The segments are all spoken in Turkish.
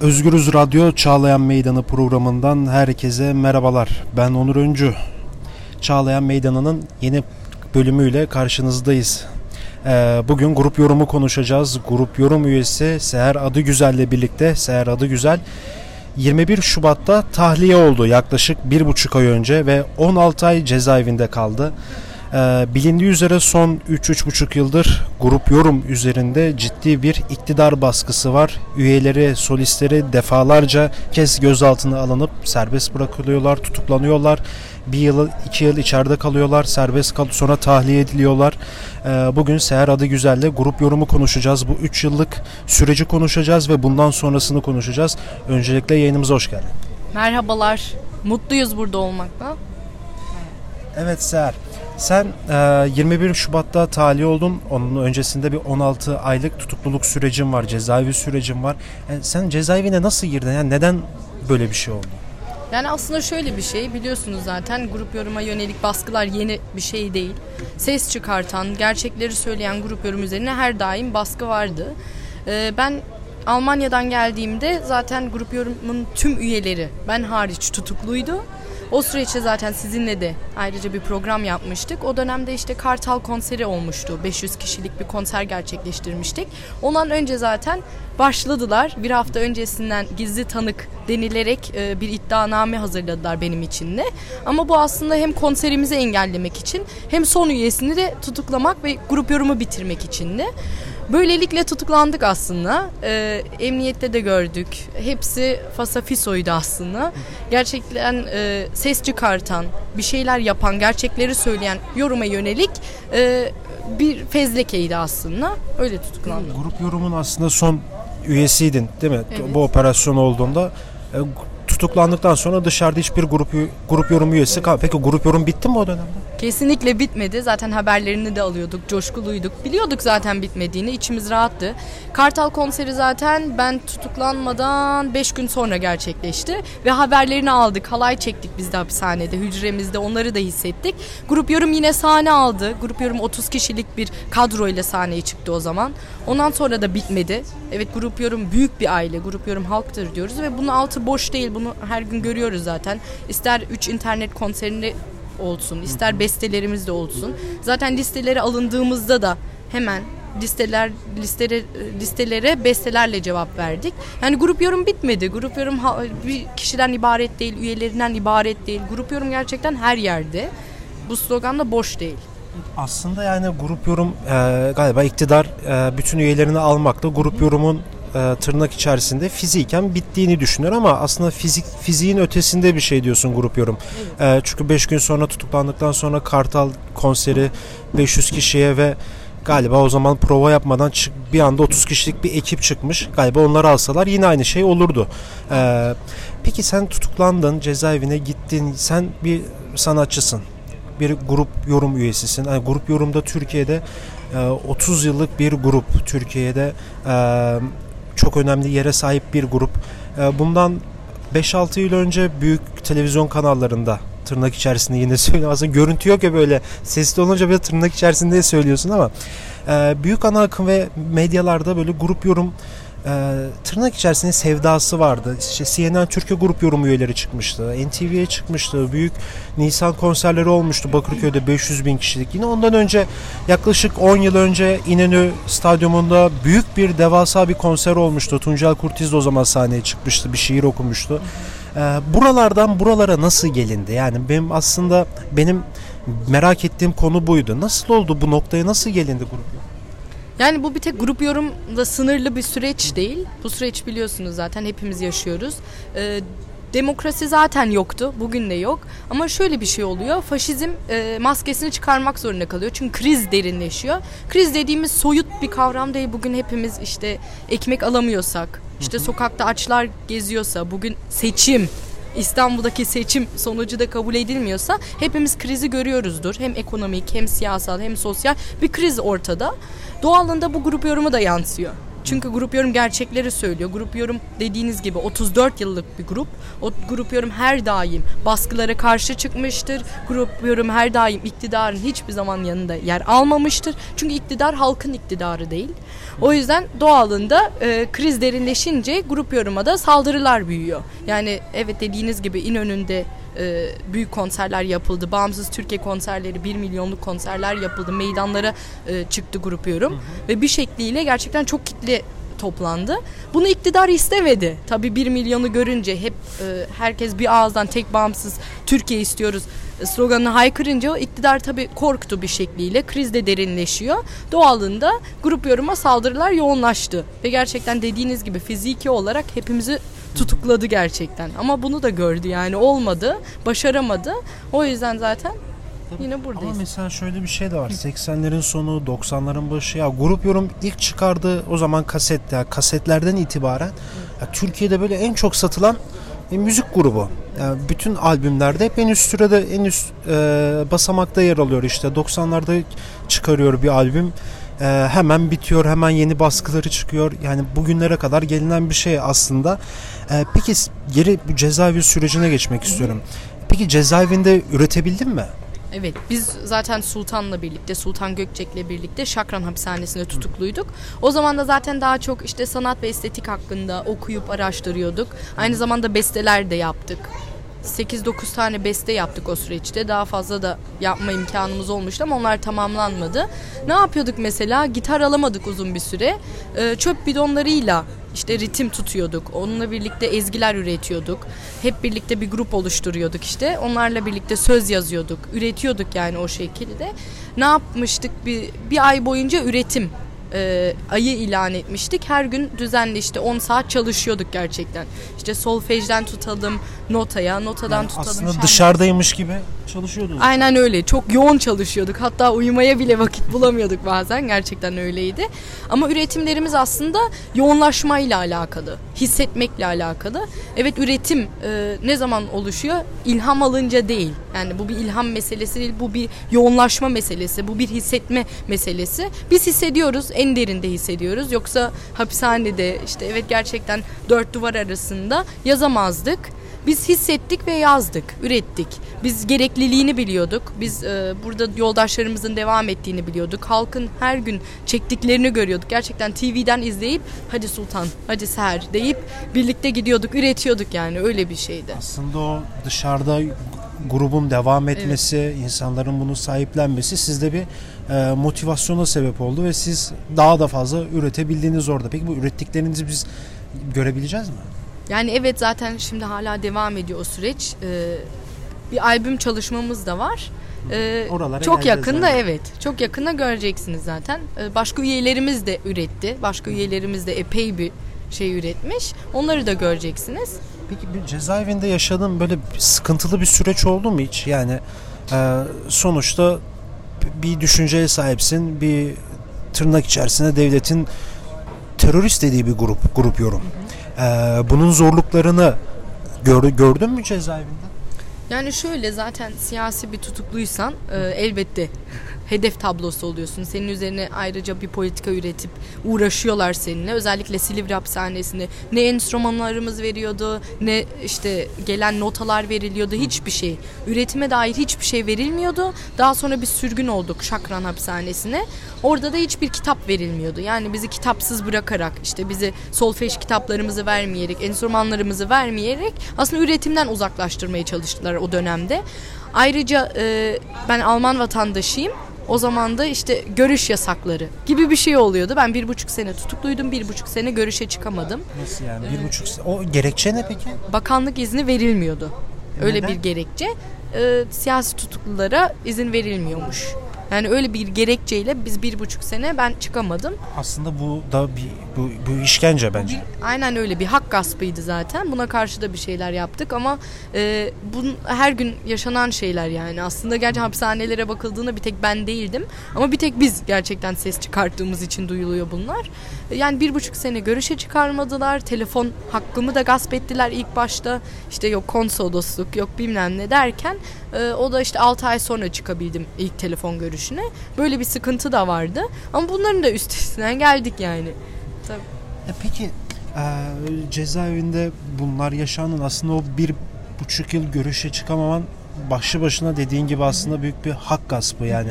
Özgürüz Radyo Çağlayan Meydanı programından herkese merhabalar. Ben Onur Öncü. Çağlayan Meydanı'nın yeni bölümüyle karşınızdayız. Ee, bugün grup yorumu konuşacağız. Grup yorum üyesi Seher Adı Güzel ile birlikte Seher Adı Güzel 21 Şubat'ta tahliye oldu yaklaşık bir buçuk ay önce ve 16 ay cezaevinde kaldı. Ee, bilindiği üzere son 3-3,5 yıldır grup yorum üzerinde ciddi bir iktidar baskısı var. Üyeleri, solistleri defalarca kez gözaltına alınıp serbest bırakılıyorlar, tutuklanıyorlar. Bir yıl, iki yıl içeride kalıyorlar, serbest kal sonra tahliye ediliyorlar. Ee, bugün Seher Adı Güzel'le grup yorumu konuşacağız. Bu 3 yıllık süreci konuşacağız ve bundan sonrasını konuşacağız. Öncelikle yayınımıza hoş geldin. Merhabalar. Mutluyuz burada olmakla. Evet Seher. Sen e, 21 Şubat'ta tahliye oldun. Onun öncesinde bir 16 aylık tutukluluk sürecin var, cezaevi sürecin var. Yani sen cezaevine nasıl girdin? Yani neden böyle bir şey oldu? Yani aslında şöyle bir şey biliyorsunuz zaten grup yoruma yönelik baskılar yeni bir şey değil. Ses çıkartan, gerçekleri söyleyen grup yorum üzerine her daim baskı vardı. Ee, ben Almanya'dan geldiğimde zaten grup yorumun tüm üyeleri ben hariç tutukluydu. O süreçte zaten sizinle de ayrıca bir program yapmıştık. O dönemde işte Kartal konseri olmuştu. 500 kişilik bir konser gerçekleştirmiştik. Ondan önce zaten başladılar. Bir hafta öncesinden gizli tanık denilerek e, bir iddianame hazırladılar benim için de. Ama bu aslında hem konserimizi engellemek için hem son üyesini de tutuklamak ve grup yorumu bitirmek için de. Böylelikle tutuklandık aslında. E, emniyette de gördük. Hepsi fasafisoydu aslında. Gerçekten e, ses çıkartan, bir şeyler yapan, gerçekleri söyleyen yoruma yönelik e, bir fezlekeydi aslında. Öyle tutuklandık. Grup yorumun aslında son üyesiydin değil mi? Evet. Bu operasyon olduğunda. E, tutuklandıktan sonra dışarıda hiçbir grup grup yorum üyesi kal. Peki grup yorum bitti mi o dönemde? Kesinlikle bitmedi. Zaten haberlerini de alıyorduk, coşkuluyduk. Biliyorduk zaten bitmediğini, içimiz rahattı. Kartal konseri zaten ben tutuklanmadan 5 gün sonra gerçekleşti. Ve haberlerini aldık, halay çektik biz de hapishanede, hücremizde onları da hissettik. Grup yorum yine sahne aldı. Grup yorum 30 kişilik bir kadro ile sahneye çıktı o zaman. Ondan sonra da bitmedi. Evet grup yorum büyük bir aile, grup yorum halktır diyoruz ve bunun altı boş değil. Bunu her gün görüyoruz zaten. İster 3 internet konserinde olsun, ister bestelerimiz de olsun. Zaten listeleri alındığımızda da hemen listeler listelere, listelere bestelerle cevap verdik. Yani grup yorum bitmedi. Grup yorum bir kişiden ibaret değil, üyelerinden ibaret değil. Grup yorum gerçekten her yerde. Bu slogan da boş değil. Aslında yani grup yorum e, galiba iktidar e, bütün üyelerini almakla grup yorumun e, tırnak içerisinde fiziken bittiğini düşünüyor ama aslında fizik fiziğin ötesinde bir şey diyorsun grup yorum. E, çünkü 5 gün sonra tutuklandıktan sonra Kartal konseri 500 kişiye ve galiba o zaman prova yapmadan çık, bir anda 30 kişilik bir ekip çıkmış. Galiba onları alsalar yine aynı şey olurdu. E, peki sen tutuklandın, cezaevine gittin. Sen bir sanatçısın bir grup yorum üyesisin. Yani grup yorumda Türkiye'de e, 30 yıllık bir grup. Türkiye'de e, çok önemli yere sahip bir grup. E, bundan 5-6 yıl önce büyük televizyon kanallarında tırnak içerisinde yine söylüyorum. Aslında görüntü yok ya böyle sesli olunca böyle tırnak içerisinde söylüyorsun ama e, büyük ana akım ve medyalarda böyle grup yorum e, tırnak içerisinde sevdası vardı. İşte CNN Türkiye grup yorum üyeleri çıkmıştı. NTV'ye çıkmıştı. Büyük Nisan konserleri olmuştu Bakırköy'de 500 bin kişilik. Yine ondan önce yaklaşık 10 yıl önce İnönü Stadyumunda büyük bir devasa bir konser olmuştu. Tuncel Kurtiz de o zaman sahneye çıkmıştı. Bir şiir okumuştu. E, buralardan buralara nasıl gelindi? Yani benim aslında benim merak ettiğim konu buydu. Nasıl oldu bu noktaya nasıl gelindi grup? Yani bu bir tek grup yorumla sınırlı bir süreç değil. Bu süreç biliyorsunuz zaten hepimiz yaşıyoruz. Ee, demokrasi zaten yoktu. Bugün de yok. Ama şöyle bir şey oluyor. Faşizm e, maskesini çıkarmak zorunda kalıyor. Çünkü kriz derinleşiyor. Kriz dediğimiz soyut bir kavram değil. Bugün hepimiz işte ekmek alamıyorsak, işte sokakta açlar geziyorsa, bugün seçim İstanbul'daki seçim sonucu da kabul edilmiyorsa hepimiz krizi görüyoruzdur. Hem ekonomik hem siyasal hem sosyal bir kriz ortada. Doğalında bu grup yorumu da yansıyor. Çünkü grup yorum gerçekleri söylüyor. Grup yorum dediğiniz gibi 34 yıllık bir grup. O grup yorum her daim baskılara karşı çıkmıştır. Grup yorum her daim iktidarın hiçbir zaman yanında yer almamıştır. Çünkü iktidar halkın iktidarı değil. O yüzden doğalında e, kriz derinleşince grup yoruma da saldırılar büyüyor. Yani evet dediğiniz gibi İnönü'nde e, büyük konserler yapıldı. Bağımsız Türkiye konserleri 1 milyonluk konserler yapıldı. Meydanlara e, çıktı grup yorum. Hı hı. Ve bir şekliyle gerçekten çok kitle toplandı. Bunu iktidar istemedi. Tabii 1 milyonu görünce hep e, herkes bir ağızdan tek bağımsız Türkiye istiyoruz sloganını haykırınca o iktidar tabii korktu bir şekliyle. Kriz de derinleşiyor. Doğalında grup yoruma saldırılar yoğunlaştı. Ve gerçekten dediğiniz gibi fiziki olarak hepimizi tutukladı gerçekten. Ama bunu da gördü yani olmadı, başaramadı. O yüzden zaten Tabii. Yine buradayız. Ama mesela şöyle bir şey de var. 80'lerin sonu, 90'ların başı ya grup yorum ilk çıkardı o zaman kaset ya kasetlerden itibaren ya Türkiye'de böyle en çok satılan e, müzik grubu. Yani bütün albümlerde hep en üst sırada en üst e, basamakta yer alıyor işte 90'larda çıkarıyor bir albüm e, hemen bitiyor hemen yeni baskıları çıkıyor yani bugünlere kadar gelinen bir şey aslında e, peki geri bu cezaevi sürecine geçmek istiyorum peki cezaevinde üretebildin mi? Evet biz zaten Sultan'la birlikte Sultan Gökçek'le birlikte Şakran hapishanesinde tutukluyduk. O zaman da zaten daha çok işte sanat ve estetik hakkında okuyup araştırıyorduk. Aynı zamanda besteler de yaptık. 8-9 tane beste yaptık o süreçte. Daha fazla da yapma imkanımız olmuştu ama onlar tamamlanmadı. Ne yapıyorduk mesela? Gitar alamadık uzun bir süre. Ee, çöp bidonlarıyla işte ritim tutuyorduk. Onunla birlikte ezgiler üretiyorduk. Hep birlikte bir grup oluşturuyorduk işte. Onlarla birlikte söz yazıyorduk. Üretiyorduk yani o şekilde. Ne yapmıştık? Bir, bir ay boyunca üretim e, ayı ilan etmiştik. Her gün düzenli işte 10 saat çalışıyorduk gerçekten. İşte solfejden tutalım notaya, notadan yani tutalım. Aslında şenlik. dışarıdaymış gibi çalışıyordunuz. Aynen öyle. Çok yoğun çalışıyorduk. Hatta uyumaya bile vakit bulamıyorduk bazen. Gerçekten öyleydi. Ama üretimlerimiz aslında yoğunlaşmayla alakalı. Hissetmekle alakalı. Evet üretim e, ne zaman oluşuyor? İlham alınca değil. Yani bu bir ilham meselesi değil. Bu bir yoğunlaşma meselesi. Bu bir hissetme meselesi. Biz hissediyoruz. En derinde hissediyoruz. Yoksa hapishanede işte evet gerçekten dört duvar arasında yazamazdık. Biz hissettik ve yazdık, ürettik. Biz gerekliliğini biliyorduk. Biz e, burada yoldaşlarımızın devam ettiğini biliyorduk. Halkın her gün çektiklerini görüyorduk. Gerçekten TV'den izleyip hadi Sultan, hadi Seher deyip birlikte gidiyorduk, üretiyorduk yani öyle bir şeydi. Aslında o dışarıda grubun devam etmesi, evet. insanların bunu sahiplenmesi sizde bir e, motivasyona sebep oldu ve siz daha da fazla üretebildiğiniz orada. Peki bu ürettiklerinizi biz görebileceğiz mi? Yani evet zaten şimdi hala devam ediyor o süreç. Ee, bir albüm çalışmamız da var. Ee, Oralara çok yakında yani. evet. Çok yakında göreceksiniz zaten. Ee, başka üyelerimiz de üretti. Başka üyelerimiz de epey bir şey üretmiş. Onları da göreceksiniz. Peki bir cezaevinde yaşadığın böyle sıkıntılı bir süreç oldu mu hiç? Yani e, sonuçta bir düşünceye sahipsin. Bir tırnak içerisinde devletin terörist dediği bir grup grup yorum. Hı hı. Ee, bunun zorluklarını gör, gördün mü cezaevinde? Yani şöyle zaten siyasi bir tutukluysan e, elbette hedef tablosu oluyorsun. Senin üzerine ayrıca bir politika üretip uğraşıyorlar seninle. Özellikle Silivri hapishanesinde ne enstrümanlarımız veriyordu ne işte gelen notalar veriliyordu hiçbir şey. Üretime dair hiçbir şey verilmiyordu. Daha sonra bir sürgün olduk Şakran hapishanesine. Orada da hiçbir kitap verilmiyordu. Yani bizi kitapsız bırakarak işte bizi solfej kitaplarımızı vermeyerek, enstrümanlarımızı vermeyerek aslında üretimden uzaklaştırmaya çalıştılar o dönemde. Ayrıca e, ben Alman vatandaşıyım. O zaman da işte görüş yasakları gibi bir şey oluyordu. Ben bir buçuk sene tutukluydum. Bir buçuk sene görüşe çıkamadım. Nasıl yani? Bir buçuk sene. O gerekçe ne peki? Bakanlık izni verilmiyordu. Öyle Neden? bir gerekçe. Ee, siyasi tutuklulara izin verilmiyormuş. Yani öyle bir gerekçeyle biz bir buçuk sene ben çıkamadım. Aslında bu da bir bu, bu işkence bence. Bir, aynen öyle bir hak gaspıydı zaten. Buna karşı da bir şeyler yaptık ama e, bun, her gün yaşanan şeyler yani. Aslında gerçi hapishanelere bakıldığında bir tek ben değildim. Ama bir tek biz gerçekten ses çıkarttığımız için duyuluyor bunlar. Yani bir buçuk sene görüşe çıkarmadılar. Telefon hakkımı da gasp ettiler ilk başta. İşte yok konsolosluk yok bilmem ne derken e, o da işte 6 ay sonra çıkabildim ilk telefon görüşüne. Böyle bir sıkıntı da vardı. Ama bunların da üstesinden geldik yani. Tabii. E peki e, cezaevinde bunlar yaşandın aslında o bir buçuk yıl görüşe çıkamaman başlı başına dediğin gibi aslında büyük bir hak gaspı yani.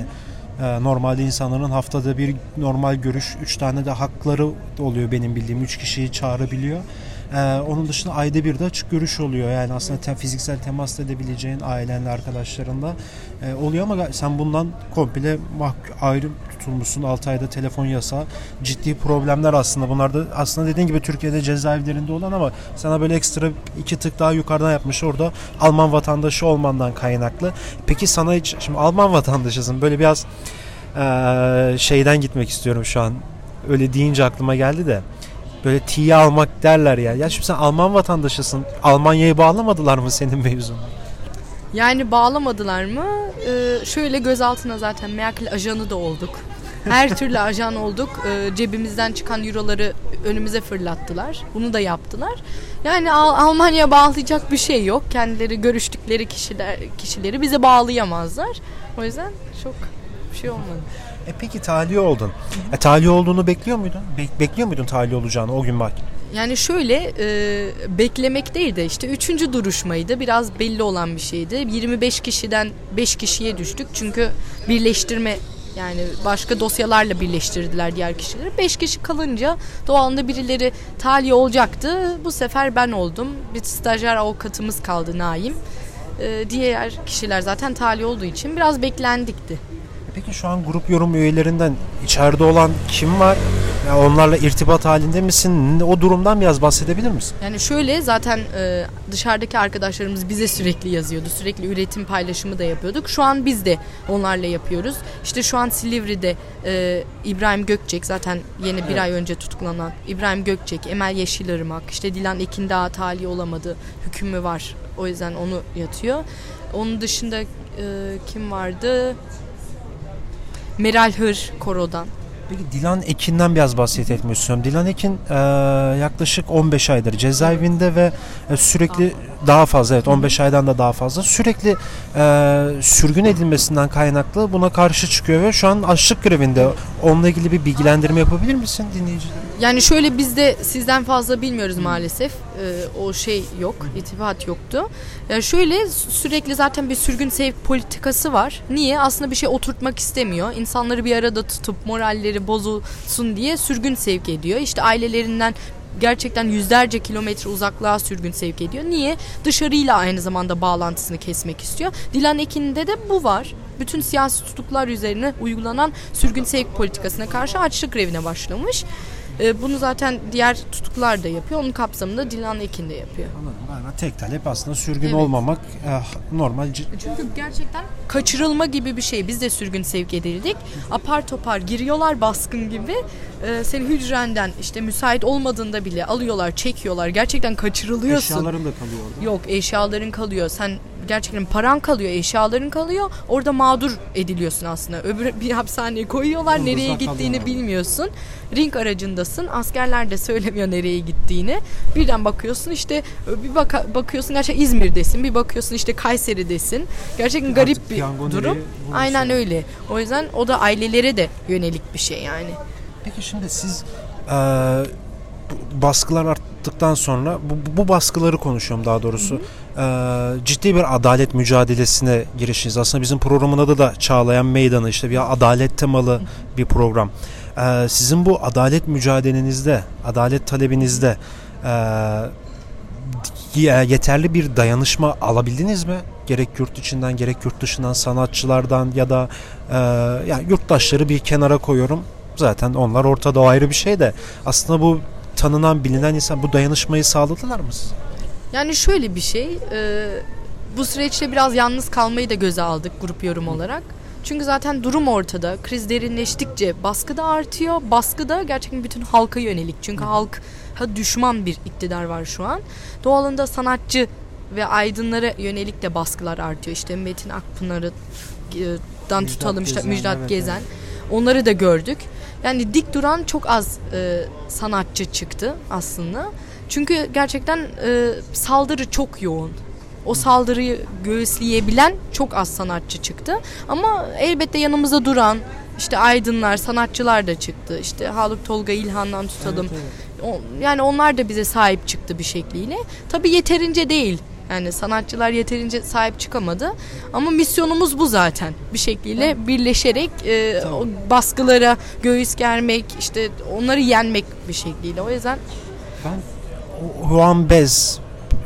E, normalde insanların haftada bir normal görüş, üç tane de hakları oluyor benim bildiğim. Üç kişiyi çağırabiliyor. Ee, onun dışında ayda bir de açık görüş oluyor. Yani aslında te- fiziksel temas edebileceğin ailenle, arkadaşlarınla e, oluyor ama sen bundan komple ayrı tutulmuşsun. 6 ayda telefon yasağı. Ciddi problemler aslında. Bunlar da aslında dediğin gibi Türkiye'de cezaevlerinde olan ama sana böyle ekstra iki tık daha yukarıdan yapmış. Orada Alman vatandaşı olmandan kaynaklı. Peki sana hiç, şimdi Alman vatandaşısın. Böyle biraz e, şeyden gitmek istiyorum şu an. Öyle deyince aklıma geldi de böyle tiye almak derler ya. Ya şimdi sen Alman vatandaşısın. Almanya'yı bağlamadılar mı senin mevzunu? Yani bağlamadılar mı? Ee, şöyle gözaltına zaten Merkel ajanı da olduk. Her türlü ajan olduk. Ee, cebimizden çıkan euroları önümüze fırlattılar. Bunu da yaptılar. Yani Al- Almanya bağlayacak bir şey yok. Kendileri görüştükleri kişiler kişileri bize bağlayamazlar. O yüzden çok bir şey olmadı. E peki tahliye oldun. E, tahliye olduğunu bekliyor muydun? Be- bekliyor muydun tahliye olacağını o gün bak? Yani şöyle e, beklemek değil de işte üçüncü duruşmaydı. Biraz belli olan bir şeydi. 25 kişiden 5 kişiye düştük. Çünkü birleştirme yani başka dosyalarla birleştirdiler diğer kişileri. 5 kişi kalınca doğalında birileri tahliye olacaktı. Bu sefer ben oldum. Bir stajyer avukatımız kaldı Naim. E, diğer kişiler zaten tahliye olduğu için biraz beklendikti. Peki şu an grup yorum üyelerinden içeride olan kim var? Ya onlarla irtibat halinde misin? O durumdan biraz bahsedebilir misin? Yani şöyle zaten e, dışarıdaki arkadaşlarımız bize sürekli yazıyordu. Sürekli üretim paylaşımı da yapıyorduk. Şu an biz de onlarla yapıyoruz. İşte şu an Silivri'de e, İbrahim Gökçek zaten yeni bir ay önce tutuklanan İbrahim Gökçek, Emel Yeşilırmak, işte Dilan Ekin daha tahliye olamadı. Hükmü var. O yüzden onu yatıyor. Onun dışında e, kim vardı? Meral Hır Koro'dan. Peki Dilan Ekin'den biraz bahsetmek istiyorum. Dilan Ekin e, yaklaşık 15 aydır cezaevinde ve e, sürekli daha fazla evet 15 aydan da daha fazla sürekli e, sürgün edilmesinden kaynaklı buna karşı çıkıyor ve şu an açlık grevinde. Onunla ilgili bir bilgilendirme yapabilir misin dinleyicilere? Yani şöyle biz de sizden fazla bilmiyoruz maalesef. Ee, o şey yok, itibat yoktu. Yani şöyle sürekli zaten bir sürgün sevk politikası var. Niye? Aslında bir şey oturtmak istemiyor. İnsanları bir arada tutup moralleri bozulsun diye sürgün sevk ediyor. İşte ailelerinden gerçekten yüzlerce kilometre uzaklığa sürgün sevk ediyor. Niye? Dışarıyla aynı zamanda bağlantısını kesmek istiyor. Dilan Ekin'de de bu var. Bütün siyasi tutuklar üzerine uygulanan sürgün sevk politikasına karşı açlık grevine başlamış. Ee, Bunu zaten diğer tutuklar da yapıyor. Onun kapsamında Dilan Ekin de yapıyor. Anladım. Galiba tek talep aslında sürgün Evet. olmamak e, normal Çünkü gerçekten kaçırılma gibi bir şey. Biz de sürgün sevk edildik. Apar topar giriyorlar baskın gibi. Ee, seni hücrenden işte müsait olmadığında bile alıyorlar, çekiyorlar. Gerçekten kaçırılıyorsun. eşyalarım da kalıyor orada. Yok eşyaların kalıyor. Sen gerçekten paran kalıyor, eşyaların kalıyor. Orada mağdur ediliyorsun aslında. Öbür bir hapishaneye koyuyorlar. Yıldızlar nereye gittiğini orada. bilmiyorsun. Ring aracındasın. Askerler de söylemiyor nereye gittiğini. Birden bakıyorsun işte bir baka- bakıyorsun gerçekten İzmir'desin. Bir bakıyorsun işte Kayseri'desin. Gerçekten garip Artık bir durum. Aynen öyle. O yüzden o da ailelere de yönelik bir şey yani. Peki şimdi siz e, bu baskılar arttıktan sonra bu, bu baskıları konuşuyorum daha doğrusu. E, ciddi bir adalet mücadelesine girişiniz. Aslında bizim programın adı da Çağlayan Meydanı işte bir adalet temalı bir program. E, sizin bu adalet mücadelenizde, adalet talebinizde e, ye- yeterli bir dayanışma alabildiniz mi? Gerek yurt içinden gerek yurt dışından sanatçılardan ya da e, yani yurttaşları bir kenara koyuyorum. Zaten onlar ortada o ayrı bir şey de aslında bu tanınan bilinen insan bu dayanışmayı sağladılar mı size? Yani şöyle bir şey, e, bu süreçte biraz yalnız kalmayı da göze aldık grup yorum olarak. Çünkü zaten durum ortada. Kriz derinleştikçe baskı da artıyor. Baskı da gerçekten bütün halka yönelik. Çünkü halk ha düşman bir iktidar var şu an. Doğalında sanatçı ve aydınlara yönelik de baskılar artıyor. İşte Metin Akpınar'ı e, Müjdat tutalım işte Gezen, Müjdat evet, Gezen. Onları da gördük. Yani dik duran çok az e, sanatçı çıktı aslında. Çünkü gerçekten e, saldırı çok yoğun. O saldırıyı göğüsleyebilen çok az sanatçı çıktı. Ama elbette yanımızda duran işte aydınlar, sanatçılar da çıktı. İşte Haluk Tolga İlhan'dan tutalım. O- Yani onlar da bize sahip çıktı bir şekliyle. Tabii yeterince değil. Yani sanatçılar yeterince sahip çıkamadı. Ama misyonumuz bu zaten. Bir şekliyle birleşerek e, o baskılara göğüs germek, işte onları yenmek bir şekliyle. O yüzden Ben Juan Bez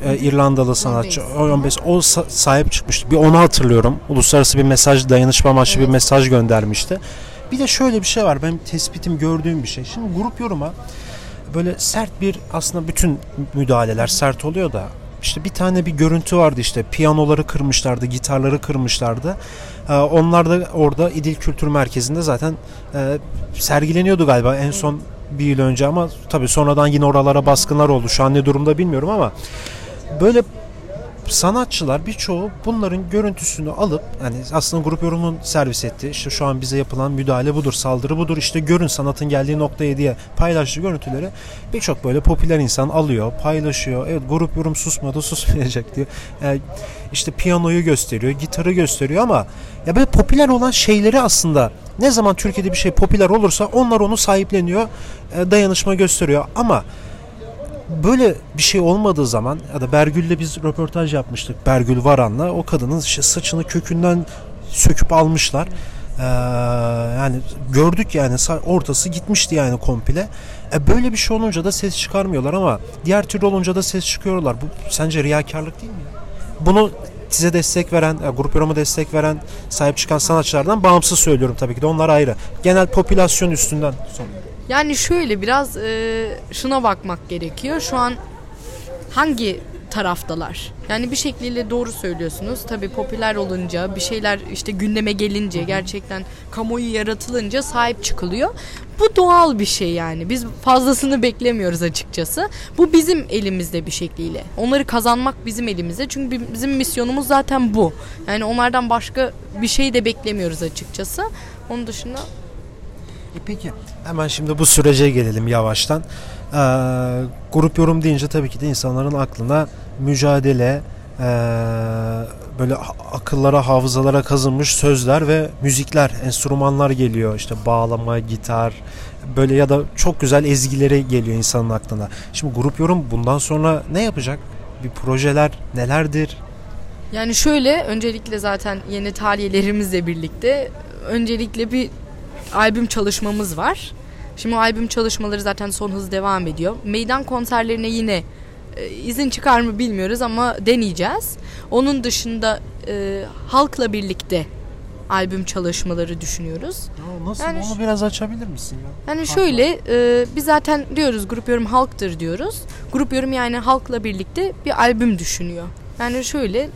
e, İrlandalı sanatçı. Juan Bez o sa- sahip çıkmıştı. Bir onu hatırlıyorum. Uluslararası bir mesaj, dayanışma amaçlı bir Evet. mesaj göndermişti. Bir de şöyle bir şey var. Benim tespitim gördüğüm bir şey. Şimdi grup yoruma böyle sert bir aslında bütün müdahaleler sert oluyor da işte bir tane bir görüntü vardı işte piyanoları kırmışlardı, gitarları kırmışlardı. Ee, onlar da orada İdil Kültür Merkezi'nde zaten e, sergileniyordu galiba en son bir yıl önce ama tabii sonradan yine oralara baskınlar oldu. Şu an ne durumda bilmiyorum ama böyle sanatçılar birçoğu bunların görüntüsünü alıp hani aslında grup yorumun servis etti. İşte şu an bize yapılan müdahale budur, saldırı budur. İşte görün sanatın geldiği noktaya diye paylaştığı görüntüleri birçok böyle popüler insan alıyor, paylaşıyor. Evet grup yorum susmadı, susmayacak diyor. Yani işte piyanoyu gösteriyor, gitarı gösteriyor ama ya böyle popüler olan şeyleri aslında ne zaman Türkiye'de bir şey popüler olursa onlar onu sahipleniyor, e, dayanışma gösteriyor ama böyle bir şey olmadığı zaman ya da Bergül'le biz röportaj yapmıştık Bergül Varan'la o kadının işte saçını kökünden söküp almışlar. Ee, yani gördük yani ortası gitmişti yani komple. E böyle bir şey olunca da ses çıkarmıyorlar ama diğer türlü olunca da ses çıkıyorlar. Bu sence riyakarlık değil mi? Bunu size destek veren, e, grup yoruma destek veren, sahip çıkan sanatçılardan bağımsız söylüyorum tabii ki de onlar ayrı. Genel popülasyon üstünden soruyorum. Yani şöyle biraz e, şuna bakmak gerekiyor. Şu an hangi taraftalar? Yani bir şekliyle doğru söylüyorsunuz. Tabii popüler olunca, bir şeyler işte gündeme gelince, gerçekten kamuoyu yaratılınca sahip çıkılıyor. Bu doğal bir şey yani. Biz fazlasını beklemiyoruz açıkçası. Bu bizim elimizde bir şekliyle. Onları kazanmak bizim elimizde. Çünkü bi- bizim misyonumuz zaten bu. Yani onlardan başka bir şey de beklemiyoruz açıkçası. Onun dışında E peki hemen şimdi bu sürece gelelim yavaştan. Ee, grup yorum deyince tabii ki de insanların aklına mücadele, ee, böyle akıllara, hafızalara kazınmış sözler ve müzikler, enstrümanlar geliyor. İşte bağlama, gitar, böyle ya da çok güzel ezgileri geliyor insanın aklına. Şimdi grup yorum bundan sonra ne yapacak? Bir projeler nelerdir? Yani şöyle öncelikle zaten yeni taliyelerimizle birlikte öncelikle bir albüm çalışmamız var. Şimdi o albüm çalışmaları zaten son hız devam ediyor. Meydan konserlerine yine e, izin çıkar mı bilmiyoruz ama deneyeceğiz. Onun dışında e, halkla birlikte albüm çalışmaları düşünüyoruz. Ya nasıl? Yani Onu biraz açabilir misin ya? Yani şöyle e, biz zaten diyoruz grup yorum halktır diyoruz. Grup yorum yani halkla birlikte bir albüm düşünüyor. Yani şöyle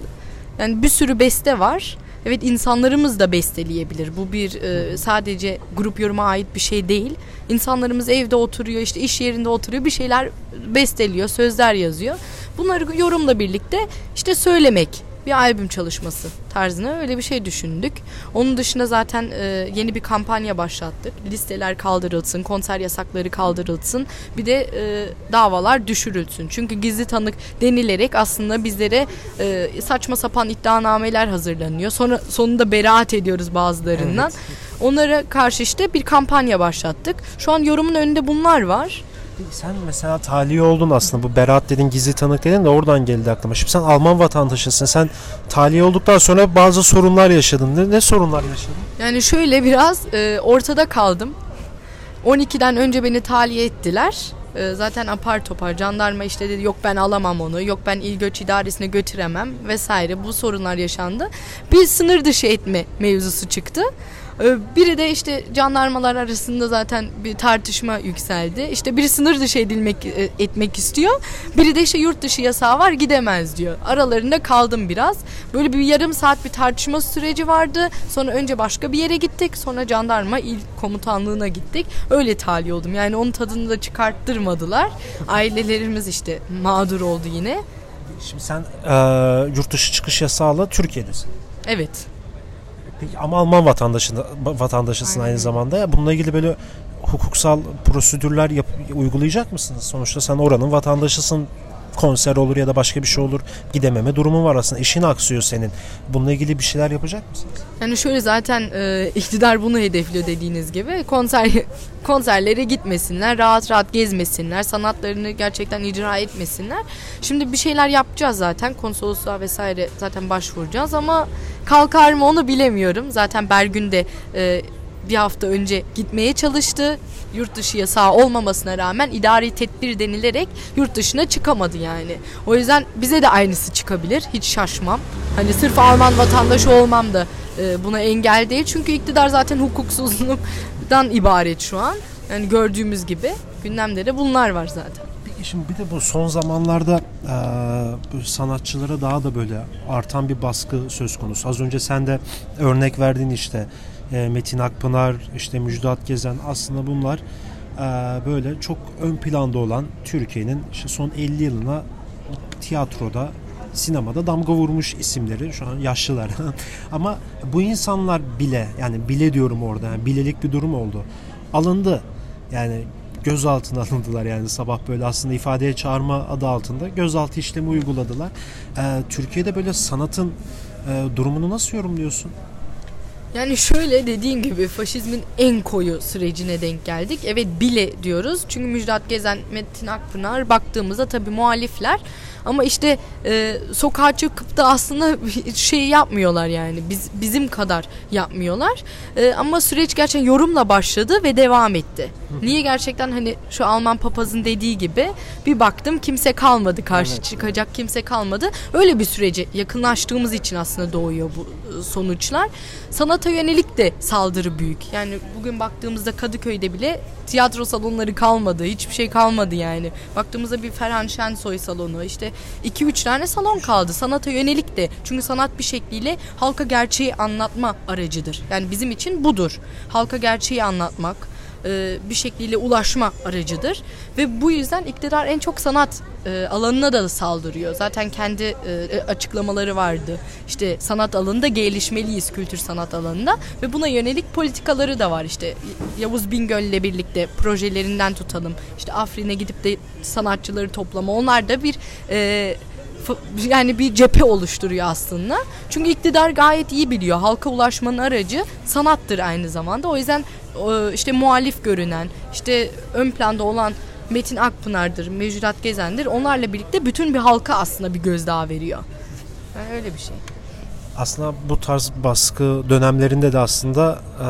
yani bir sürü beste var. Evet insanlarımız da besteleyebilir. Bu bir e, sadece grup yoruma ait bir şey değil. İnsanlarımız evde oturuyor, işte iş yerinde oturuyor, bir şeyler besteliyor, sözler yazıyor. Bunları yorumla birlikte işte söylemek bir albüm çalışması tarzına öyle bir şey düşündük. Onun dışında zaten e, yeni bir kampanya başlattık. Listeler kaldırılsın, konser yasakları kaldırılsın. Bir de e, davalar düşürülsün. Çünkü gizli tanık denilerek aslında bizlere e, saçma sapan iddianameler hazırlanıyor. Sonra sonunda beraat ediyoruz bazılarından. Onlara karşı işte bir kampanya başlattık. Şu an yorumun önünde bunlar var. Sen mesela tahliye oldun aslında bu beraat dedin gizli tanık dedin de oradan geldi aklıma. Şimdi sen Alman vatandaşısın. Sen tahliye olduktan sonra bazı sorunlar yaşadın. Ne, ne sorunlar yaşadın? Yani şöyle biraz e, ortada kaldım. 12'den önce beni tahliye ettiler. E, zaten apar topar jandarma işte dedi yok ben alamam onu yok ben il göç idaresine götüremem vesaire bu sorunlar yaşandı. Bir sınır dışı etme mevzusu çıktı. E, Biri de işte jandarmalar arasında zaten bir tartışma yükseldi. İşte biri sınır dışı edilmek e, etmek istiyor. Biri de işte yurt dışı yasağı var gidemez diyor. Aralarında kaldım biraz. Böyle bir yarım saat bir tartışma süreci vardı. Sonra önce başka bir yere gittik. Sonra jandarma il komutanlığına gittik. Öyle tahliye oldum. Yani onun tadını da çıkarttırmadılar. Ailelerimiz işte mağdur oldu yine. Şimdi sen e, yurt dışı çıkış yasağıyla Türkiye'desin. Evet. Peki ama Alman vatandaşı, vatandaşısın Aynen. aynı zamanda. Ya bununla ilgili böyle hukuksal prosedürler yap, uygulayacak mısınız? Sonuçta sen oranın vatandaşısın konser olur ya da başka bir şey olur. Gidememe durumun var aslında. İşin aksıyor senin. Bununla ilgili bir şeyler yapacak mısınız? Yani şöyle zaten e, iktidar bunu hedefliyor dediğiniz gibi. Konser konserlere gitmesinler, rahat rahat gezmesinler, sanatlarını gerçekten icra etmesinler. Şimdi bir şeyler yapacağız zaten. Konsolosluğa vesaire zaten başvuracağız ama kalkar mı onu bilemiyorum. Zaten Bergün de e, bir hafta önce gitmeye çalıştı. Yurt dışı yasağı olmamasına rağmen idari tedbir denilerek yurt dışına çıkamadı yani. O yüzden bize de aynısı çıkabilir. Hiç şaşmam. Hani sırf Alman vatandaşı olmam da e, buna engel değil. Çünkü iktidar zaten hukuksuzluktan ibaret şu an. Yani gördüğümüz gibi gündemde de bunlar var zaten. Şimdi bir de bu son zamanlarda e, sanatçılara daha da böyle artan bir baskı söz konusu. Az önce sen de örnek verdin işte e, Metin Akpınar, işte Müjdat Gezen aslında bunlar e, böyle çok ön planda olan Türkiye'nin işte son 50 yılına tiyatroda sinemada damga vurmuş isimleri şu an yaşlılar ama bu insanlar bile yani bile diyorum orada yani bilelik bir durum oldu alındı yani gözaltına alındılar yani sabah böyle aslında ifadeye çağırma adı altında gözaltı işlemi uyguladılar. Ee, Türkiye'de böyle sanatın e, durumunu nasıl yorumluyorsun? Yani şöyle dediğin gibi faşizmin en koyu sürecine denk geldik. Evet bile diyoruz. Çünkü Müjdat Gezen, Metin Akpınar baktığımızda tabii muhalifler ama işte e, sokağa çıkıp da aslında şey yapmıyorlar yani. Biz bizim kadar yapmıyorlar. E, ama süreç gerçekten yorumla başladı ve devam etti. Niye gerçekten hani şu Alman papazın dediği gibi bir baktım kimse kalmadı karşı evet. çıkacak kimse kalmadı. Öyle bir sürece yakınlaştığımız için aslında doğuyor bu e, sonuçlar. Sanata yönelik de saldırı büyük. Yani bugün baktığımızda Kadıköy'de bile tiyatro salonları kalmadı. Hiçbir şey kalmadı yani. Baktığımızda bir Ferhan Şensoy salonu işte 2-3 tane salon kaldı. Sanata yönelik de. Çünkü sanat bir şekliyle halka gerçeği anlatma aracıdır. Yani bizim için budur. Halka gerçeği anlatmak, e, bir şekliyle ulaşma aracıdır. Ve bu yüzden iktidar en çok sanat e, alanına da saldırıyor. Zaten kendi e, açıklamaları vardı. İşte sanat alanında gelişmeliyiz kültür sanat alanında ve buna yönelik politikaları da var. İşte Yavuz Bingöl ile birlikte projelerinden tutalım. İşte Afrin'e gidip de sanatçıları toplama. Onlar da bir e, yani bir cephe oluşturuyor aslında. Çünkü iktidar gayet iyi biliyor. Halka ulaşmanın aracı sanattır aynı zamanda. O yüzden işte muhalif görünen, işte ön planda olan Metin Akpınar'dır, Mecrat Gezen'dir. Onlarla birlikte bütün bir halka aslında bir gözdağı veriyor. Yani öyle bir şey. Aslında bu tarz baskı dönemlerinde de aslında e,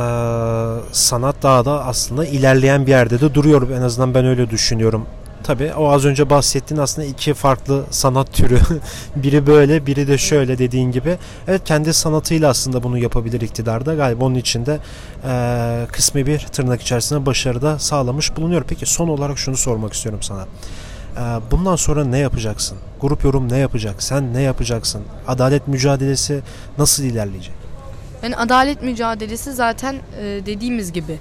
sanat daha da aslında ilerleyen bir yerde de duruyor. En azından ben öyle düşünüyorum. Tabii o az önce bahsettiğin aslında iki farklı sanat türü. biri böyle, biri de şöyle dediğin gibi. Evet kendi sanatıyla aslında bunu yapabilir iktidarda. Galiba onun içinde e, kısmi bir tırnak içerisinde başarıda sağlamış bulunuyor. Peki son olarak şunu sormak istiyorum sana. E, bundan sonra ne yapacaksın? Grup yorum ne yapacak? Sen ne yapacaksın? Adalet mücadelesi nasıl ilerleyecek? Yani adalet mücadelesi zaten e, dediğimiz gibi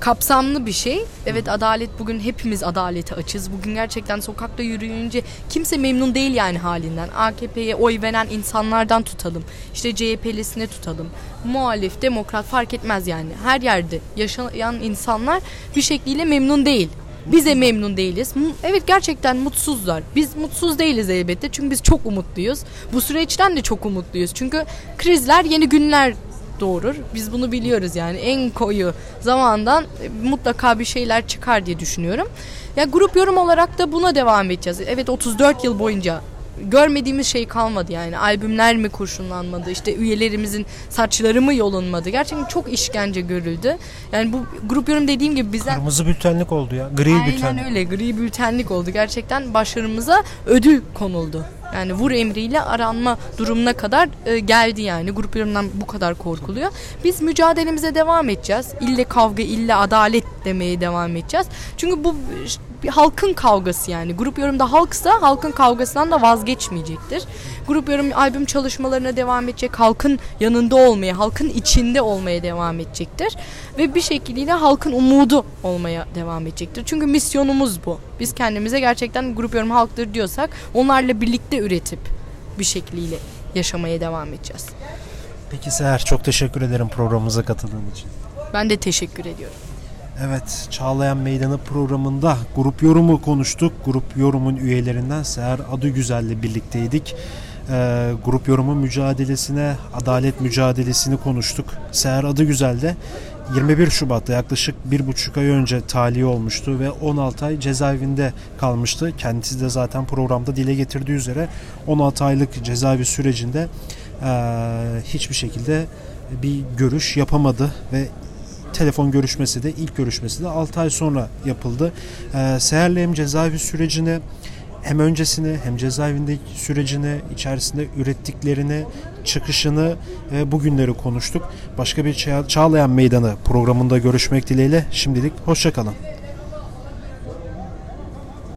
kapsamlı bir şey. Evet adalet bugün hepimiz adalete açız. Bugün gerçekten sokakta yürüyünce kimse memnun değil yani halinden. AKP'ye oy veren insanlardan tutalım. İşte CHP'lisine tutalım. Muhalif, demokrat fark etmez yani. Her yerde yaşayan insanlar bir şekliyle memnun değil. Biz de memnun değiliz. Evet gerçekten mutsuzlar. Biz mutsuz değiliz elbette. Çünkü biz çok umutluyuz. Bu süreçten de çok umutluyuz. Çünkü krizler yeni günler doğurur. Biz bunu biliyoruz yani en koyu zamandan mutlaka bir şeyler çıkar diye düşünüyorum. Ya grup yorum olarak da buna devam edeceğiz. Evet 34 yıl boyunca görmediğimiz şey kalmadı yani. Albümler mi kurşunlanmadı? işte üyelerimizin saçları mı yolunmadı? Gerçekten çok işkence görüldü. Yani bu grup yorum dediğim gibi bizden... Kırmızı bültenlik oldu ya. Gri Aynen bültenlik. Aynen öyle. Gri bültenlik oldu. Gerçekten başarımıza ödül konuldu. Yani vur emriyle aranma durumuna kadar e, geldi yani. Grup yorumdan bu kadar korkuluyor. Biz mücadelemize devam edeceğiz. İlle kavga, ille adalet demeye devam edeceğiz. Çünkü bu bir halkın kavgası yani. Grup yorumda halksa halkın kavgasından da vazgeçmeyecektir. Grup yorum albüm çalışmalarına devam edecek. Halkın yanında olmaya, halkın içinde olmaya devam edecektir. Ve bir şekilde halkın umudu olmaya devam edecektir. Çünkü misyonumuz bu. Biz kendimize gerçekten grup yorum halktır diyorsak onlarla birlikte üretip bir şekliyle yaşamaya devam edeceğiz. Peki Seher çok teşekkür ederim programımıza katıldığın için. Ben de teşekkür ediyorum. Evet, Çağlayan Meydanı programında grup yorumu konuştuk. Grup yorumun üyelerinden Seher Adıgüzel'le birlikteydik. Ee, grup yorumu mücadelesine, adalet mücadelesini konuştuk. Seher Adıgüzel de 21 Şubat'ta yaklaşık bir buçuk ay önce tahliye olmuştu ve 16 ay cezaevinde kalmıştı. Kendisi de zaten programda dile getirdiği üzere 16 aylık cezaevi sürecinde eee, hiçbir şekilde bir görüş yapamadı ve telefon görüşmesi de ilk görüşmesi de 6 ay sonra yapıldı. Ee, Seher'le hem cezaevi sürecini hem öncesini hem cezaevindeki sürecini, içerisinde ürettiklerini, çıkışını ve bugünleri konuştuk. Başka bir Çağ- Çağlayan Meydanı programında görüşmek dileğiyle şimdilik hoşçakalın.